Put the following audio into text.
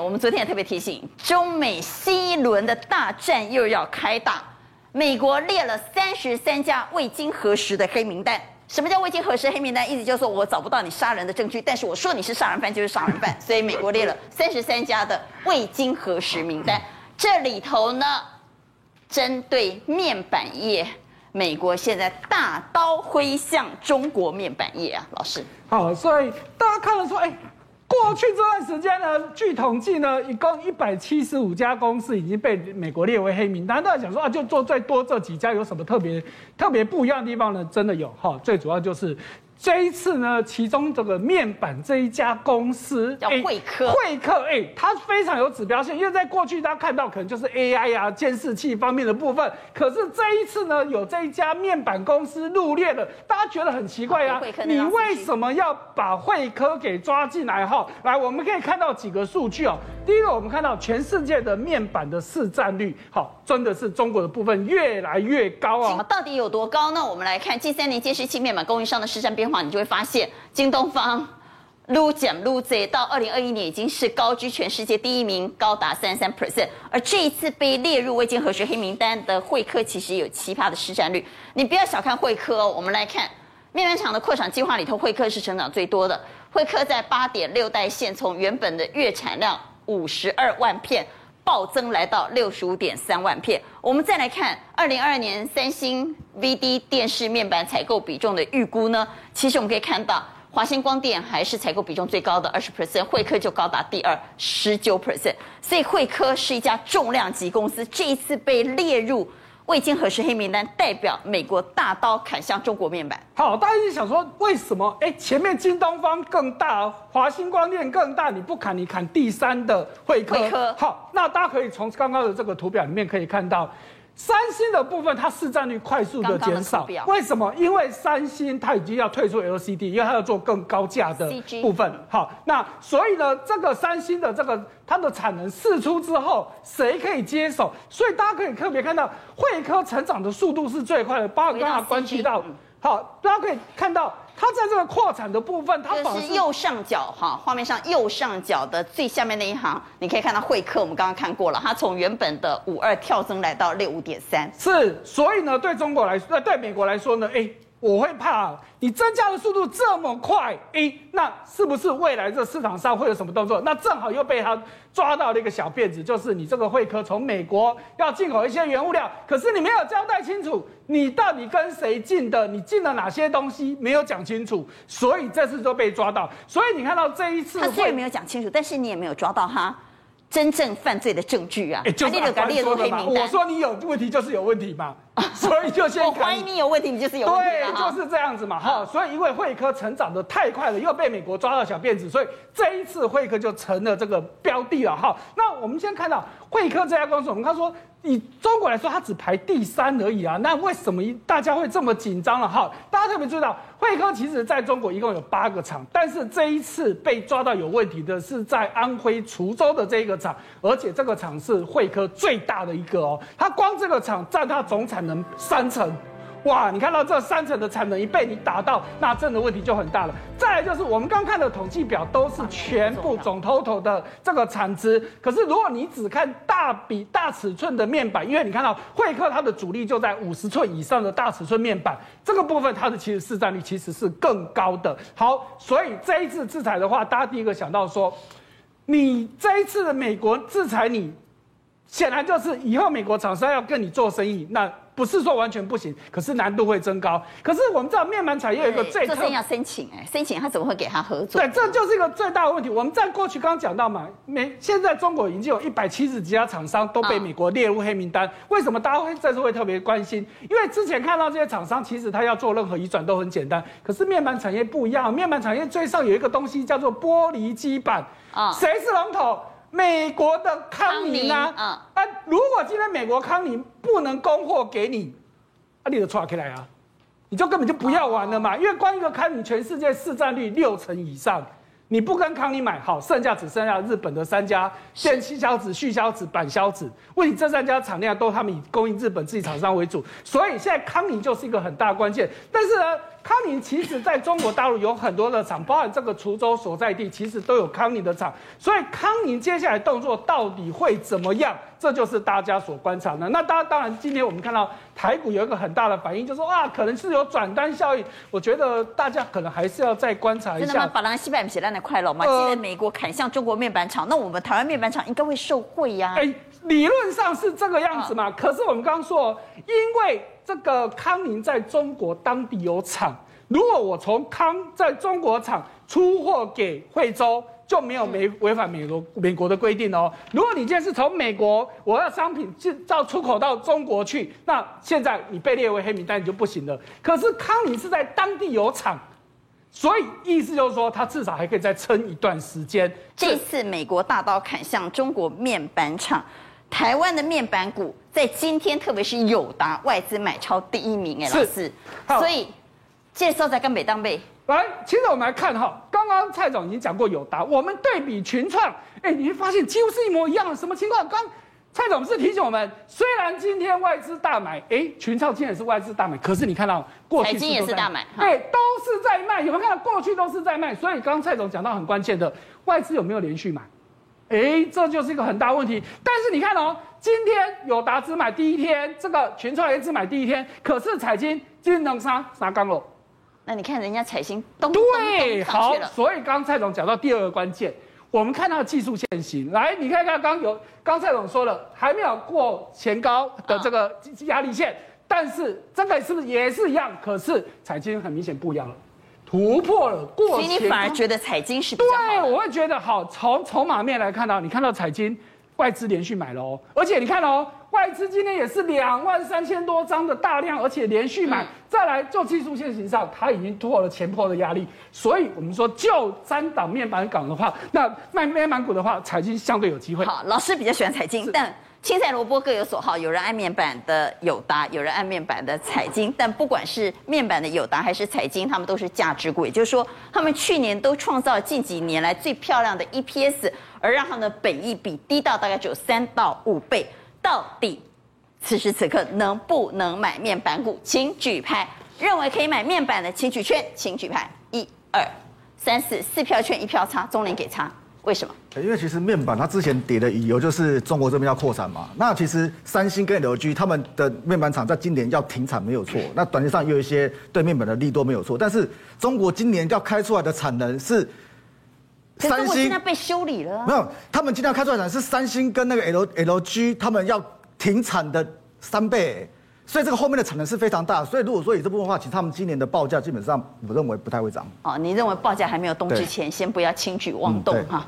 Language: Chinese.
我们昨天也特别提醒，中美新一轮的大战又要开打。美国列了三十三家未经核实的黑名单。什么叫未经核实黑名单？意思就是说我找不到你杀人的证据，但是我说你是杀人犯就是杀人犯。所以美国列了三十三家的未经核实名单。这里头呢，针对面板业，美国现在大刀挥向中国面板业啊，老师。好，所以大家看得出，哎。过去这段时间呢，据统计呢，一共一百七十五家公司已经被美国列为黑名单。大家想说啊，就做最多这几家，有什么特别特别不一样的地方呢？真的有哈，最主要就是。这一次呢，其中这个面板这一家公司叫惠科，惠科哎，它非常有指标性，因为在过去大家看到可能就是 AI 啊、监视器方面的部分，可是这一次呢，有这一家面板公司入列了，大家觉得很奇怪呀、啊，你为什么要把惠科给抓进来？哈，来，我们可以看到几个数据哦。第一个，我们看到全世界的面板的市占率，好，真的是中国的部分越来越高啊。到底有多高呢？我们来看近三年监视器面板供应商的市占变化，你就会发现，京东方撸减撸贼到二零二一年已经是高居全世界第一名，高达三十三 percent。而这一次被列入未经核实黑名单的慧科，其实有奇葩的市占率。你不要小看慧科哦，我们来看面板厂的扩产计划里头，慧科是成长最多的。慧科在八点六代线从原本的月产量。五十二万片暴增来到六十五点三万片。我们再来看二零二二年三星 VD 电视面板采购比重的预估呢？其实我们可以看到，华星光电还是采购比重最高的二十 percent，惠科就高达第二十九 percent。所以惠科是一家重量级公司，这一次被列入。未经核实黑名单，代表美国大刀砍向中国面板。好，大家一直想说，为什么？哎，前面京东方更大，华星光电更大，你不砍，你砍第三的惠科。好，那大家可以从刚刚的这个图表里面可以看到。三星的部分，它市占率快速的减少，为什么？因为三星它已经要退出 LCD，因为它要做更高价的部分。好，那所以呢，这个三星的这个它的产能释出之后，谁可以接手？所以大家可以特别看到，惠科成长的速度是最快的，包括刚刚关系到，好，大家可以看到。它在这个扩展的部分，它是右上角哈，画面上右上角的最下面那一行，你可以看到会客，我们刚刚看过了，它从原本的五二跳增来到六五点三，是，所以呢，对中国来说，对美国来说呢，哎。我会怕你增加的速度这么快，诶，那是不是未来这市场上会有什么动作？那正好又被他抓到了一个小辫子，就是你这个会科从美国要进口一些原物料，可是你没有交代清楚，你到底跟谁进的，你进了哪些东西没有讲清楚，所以这次就被抓到。所以你看到这一次，他虽然没有讲清楚，但是你也没有抓到他。真正犯罪的证据啊！就是列入黑名单。我说你有问题就是有问题嘛，所以就先。我怀疑你有问题，你就是有问题。对，就是这样子嘛，哈。所以因为慧科成长的太快了，又被美国抓到小辫子，所以这一次慧科就成了这个标的了，哈。那我们先看到慧科这家公司，我们看说。以中国来说，它只排第三而已啊，那为什么大家会这么紧张了？哈，大家特别注意到，慧科其实在中国一共有八个厂，但是这一次被抓到有问题的是在安徽滁州的这一个厂，而且这个厂是慧科最大的一个哦，它光这个厂占它总产能三成。哇，你看到这三成的产能一被你打到，那真的问题就很大了。再来就是我们刚看的统计表都是全部总 total 的这个产值，可是如果你只看大比大尺寸的面板，因为你看到慧科它的主力就在五十寸以上的大尺寸面板，这个部分它的其实市占率其实是更高的。好，所以这一次制裁的话，大家第一个想到说，你这一次的美国制裁你，显然就是以后美国厂商要跟你做生意，那。不是说完全不行，可是难度会增高。可是我们知道面板产业有一个最特，这是要申请哎，申请他怎么会给他合作？对，这就是一个最大的问题。我们在过去刚刚讲到嘛，美现在中国已经有一百七十几家厂商都被美国列入黑名单。为什么大家会这次会特别关心？因为之前看到这些厂商，其实他要做任何移转都很简单。可是面板产业不一样，面板产业最上有一个东西叫做玻璃基板啊，谁是龙头？美国的康宁啊，啊，啊，如果今天美国康宁不能供货给你，啊，你就错起来啊，你就根本就不要玩了嘛，因为光一个康宁全世界市占率六成以上，你不跟康宁买好，剩下只剩下日本的三家电气消子、旭消子、板消子，问你这三家厂量都他们以供应日本自己厂商为主，所以现在康宁就是一个很大关键，但是呢。康宁其实在中国大陆有很多的厂，包含这个滁州所在地，其实都有康宁的厂。所以康宁接下来动作到底会怎么样？这就是大家所观察的。那当然，当然，今天我们看到台股有一个很大的反应，就是说啊，可能是有转单效应。我觉得大家可能还是要再观察一下。真的吗？把人西北写烂的快乐吗？既然美国砍向中国面板厂，那我们台湾面板厂应该会受惠呀。哎，理论上是这个样子嘛。可是我们刚刚说，因为这个康宁在中国当地有厂，如果我从康在中国厂出货给惠州。就没有违违反美国美国的规定哦。如果你今天是从美国，我要商品制造出口到中国去，那现在你被列为黑名单，你就不行了。可是康宁是在当地有厂，所以意思就是说，他至少还可以再撑一段时间。这次美国大刀砍向中国面板厂，台湾的面板股在今天，特别是友达外资买超第一名，哎，老师，所以介绍在跟北当背。来，其实我们来看哈，刚刚蔡总已经讲过友达，我们对比群创，哎，你会发现几乎是一模一样的，什么情况？刚蔡总是提醒我们，虽然今天外资大买，哎，群创今天也是外资大买，可是你看到过去也，是大买，哎，都是在卖，有没有看到过去都是在卖？所以刚刚蔡总讲到很关键的，外资有没有连续买？哎，这就是一个很大问题。但是你看哦，今天友达只买第一天，这个群创也只买第一天，可是彩金今天能杀杀刚了。那你看人家彩晶都对，好，所以刚蔡总讲到第二个关键，我们看到技术线型，来，你看看刚有刚蔡总说了，还没有过前高的这个压力线，但是这个是不是也是一样？可是彩金很明显不一样了，突破了过前高。所以你反而觉得彩晶是比较好？对，我会觉得好。从筹码面来看到，你看到彩晶外资连续买了哦，而且你看哦。外资今天也是两万三千多张的大量，而且连续买。再来就技术线型上，它已经破了前波的压力，所以我们说就三档面板港的话，那卖面板股的话，彩晶相对有机会。好，老师比较喜欢彩晶，但青菜萝卜各有所好，有人爱面板的友达，有人爱面板的彩晶。但不管是面板的友达还是彩晶，他们都是价值股，也就是说，他们去年都创造近几年来最漂亮的 EPS，而让他们的本益比低到大概只有三到五倍。到底此时此刻能不能买面板股？请举牌。认为可以买面板的，请举圈，请举牌。一、二、三、四，四票圈一票差，中联给差。为什么？因为其实面板它之前跌的理由就是中国这边要扩产嘛。那其实三星跟 LG 他们的面板厂在今年要停产没有错。那短期上有一些对面板的利多没有错。但是中国今年要开出来的产能是。三星现在被修理了，没有，他们今天要开出来的是三星跟那个 L L G，他们要停产的三倍，所以这个后面的产能是非常大，所以如果说以这部分的话，其实他们今年的报价基本上我认为不太会涨。哦，你认为报价还没有动之前，先不要轻举妄动哈。